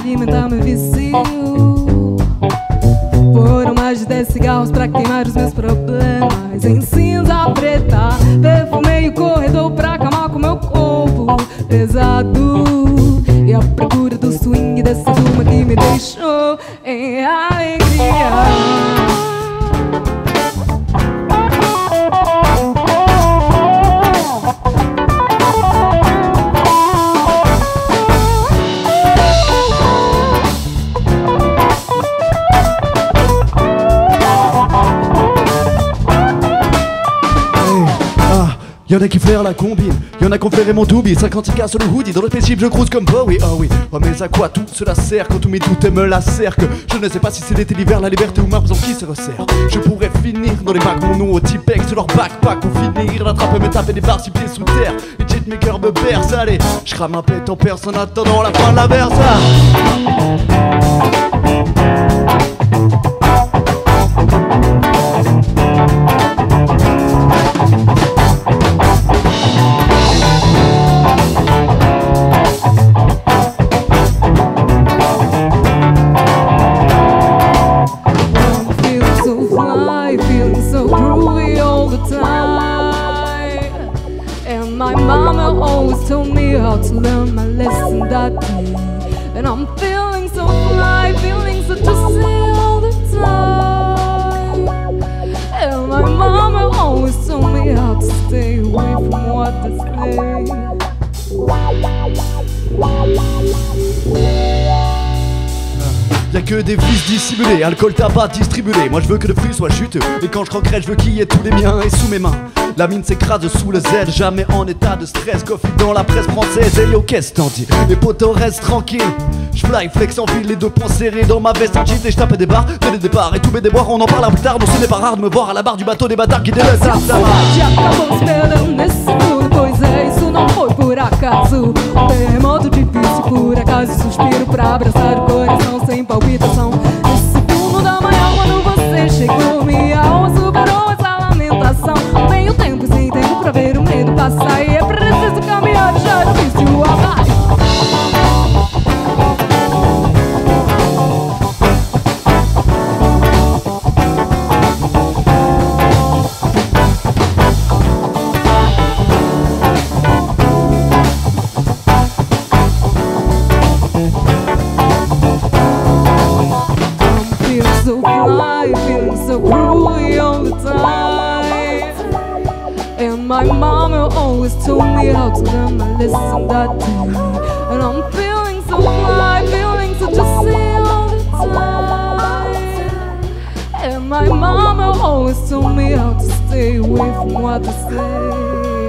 alimentar meu vício. Foram mais de 10 cigarros pra queimar os meus problemas. Em cinza preta, perfumei o corredor pra acalmar com meu corpo pesado. E a procura do swing dessa turma que me deixou em alegria. Y'en a qui flairent la combine, y'en a qui ont mon doobie 50 cas sur le hoodie, dans le spaceship je cruise comme Bowie. Oh oui, oh mais à quoi tout cela sert quand tous mes doutes me la que Je ne sais pas si c'est l'été, l'hiver, la liberté ou ma en qui se resserre. Je pourrais finir dans les bacs mon nom au Tipex sur leur backpack Ou finir d'attraper me taper des barres six pieds sous terre. Les jetmakers me bercent, allez Je crame un pet en personne en attendant la fin de la verse My mama always told me how to learn my lesson that day. And I'm feeling so fly, feeling so dizzy all the time. And my mama always told me how to stay away from what they say. Que des vices dissimulés, alcool, tabac distribué. Moi je veux que le fruit soit juteux, et quand je croquerai, je veux qu'il y ait tous les miens et sous mes mains. La mine s'écrase sous le Z, jamais en état de stress. Coffee dans la presse française, et yo, qu'est-ce t'en dis? Les potos restent tranquilles. J'fly, flex en file, les deux poings serrés dans ma veste en jean et j'tape des barres, dès le départ et tous mes déboires, on en parle plus tard. Non, ce n'est pas rare de me voir à la barre du bateau des bâtards qui délaissent ça. acaso Um terremoto difícil por acaso Suspiro pra abraçar coração And my mama always told me how to learn my lesson that day. And I'm feeling so fly, feeling such a sea all the time. And my mama always told me how to stay away from what they say.